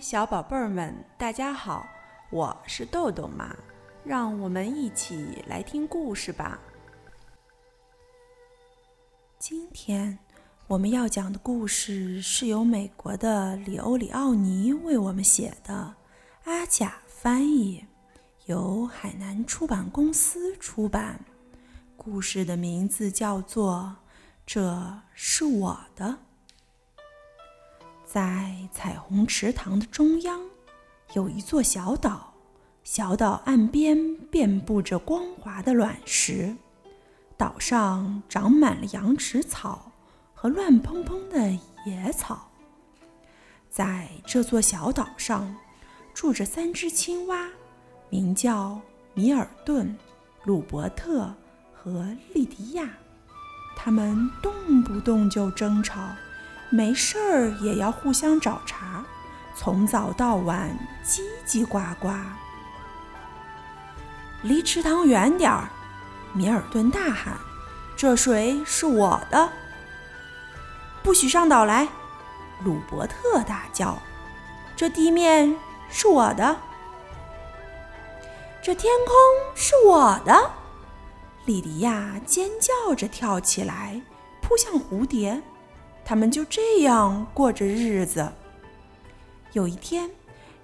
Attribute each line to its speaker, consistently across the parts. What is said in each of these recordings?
Speaker 1: 小宝贝儿们，大家好，我是豆豆妈，让我们一起来听故事吧。今天我们要讲的故事是由美国的里欧里奥尼为我们写的，阿甲翻译，由海南出版公司出版。故事的名字叫做《这是我的》。在彩虹池塘的中央，有一座小岛。小岛岸边遍布着光滑的卵石，岛上长满了羊齿草和乱蓬蓬的野草。在这座小岛上，住着三只青蛙，名叫米尔顿、鲁伯特和莉迪亚。它们动不动就争吵。没事儿也要互相找茬，从早到晚叽叽呱呱。离池塘远点儿！米尔顿大喊：“这水是我的！”不许上岛来！鲁伯特大叫：“这地面是我的！”这天空是我的！莉迪亚尖叫着跳起来，扑向蝴蝶。他们就这样过着日子。有一天，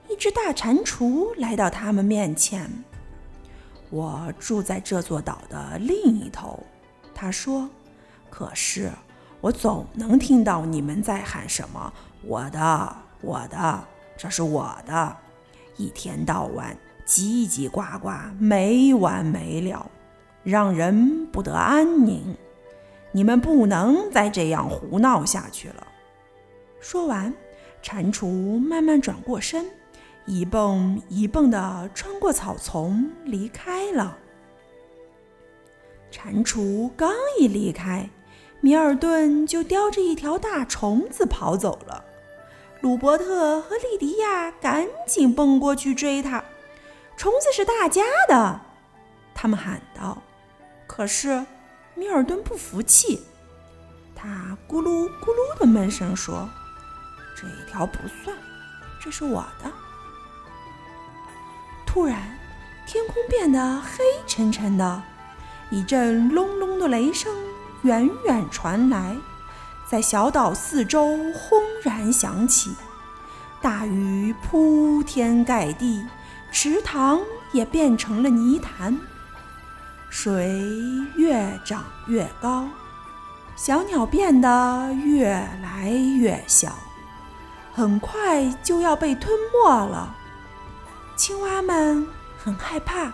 Speaker 1: 一只大蟾蜍来到他们面前。我住在这座岛的另一头，他说。可是我总能听到你们在喊什么：“我的，我的，这是我的！”一天到晚叽叽呱呱，没完没了，让人不得安宁。你们不能再这样胡闹下去了。说完，蟾蜍慢慢转过身，一蹦一蹦地穿过草丛离开了。蟾蜍刚一离开，米尔顿就叼着一条大虫子跑走了。鲁伯特和莉迪亚赶紧蹦过去追他。虫子是大家的，他们喊道。可是。米尔顿不服气，他咕噜咕噜的闷声说：“这一条不算，这是我的。”突然，天空变得黑沉沉的，一阵隆隆的雷声远远传来，在小岛四周轰然响起，大雨铺天盖地，池塘也变成了泥潭。水越涨越高，小鸟变得越来越小，很快就要被吞没了。青蛙们很害怕，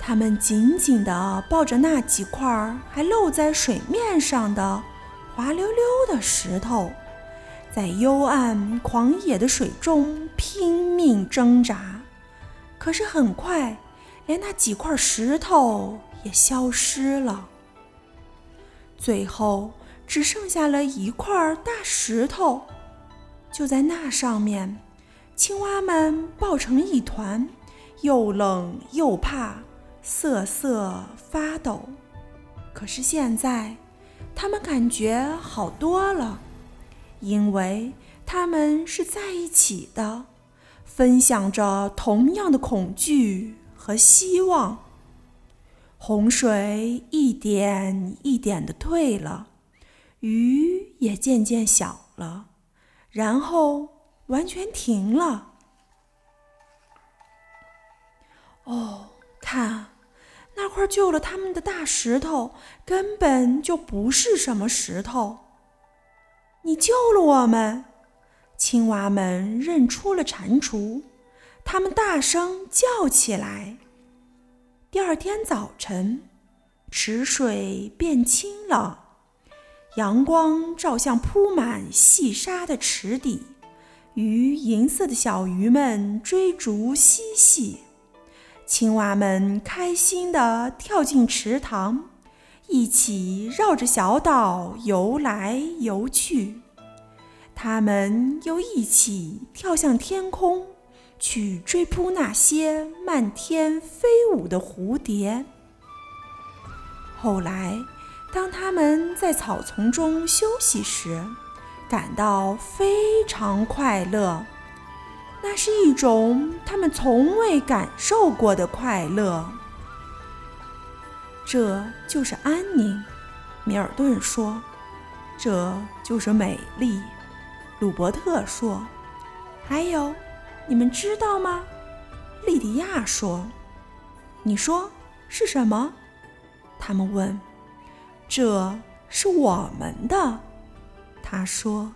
Speaker 1: 它们紧紧地抱着那几块还露在水面上的滑溜溜的石头，在幽暗狂野的水中拼命挣扎。可是很快。连那几块石头也消失了，最后只剩下了一块大石头。就在那上面，青蛙们抱成一团，又冷又怕，瑟瑟发抖。可是现在，它们感觉好多了，因为它们是在一起的，分享着同样的恐惧。和希望，洪水一点一点的退了，雨也渐渐小了，然后完全停了。哦，看，那块救了他们的大石头根本就不是什么石头。你救了我们，青蛙们认出了蟾蜍。他们大声叫起来。第二天早晨，池水变清了，阳光照向铺满细沙的池底，鱼银色的小鱼们追逐嬉戏，青蛙们开心地跳进池塘，一起绕着小岛游来游去。它们又一起跳向天空。去追扑那些漫天飞舞的蝴蝶。后来，当他们在草丛中休息时，感到非常快乐。那是一种他们从未感受过的快乐。这就是安宁，米尔顿说。这就是美丽，鲁伯特说。还有，你们知道吗？莉迪亚说。你说是什么？他们问。这是我们的，他说。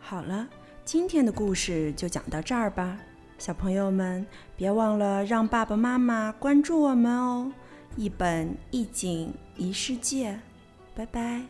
Speaker 1: 好了，今天的故事就讲到这儿吧，小朋友们别忘了让爸爸妈妈关注我们哦！一本一景一世界，拜拜。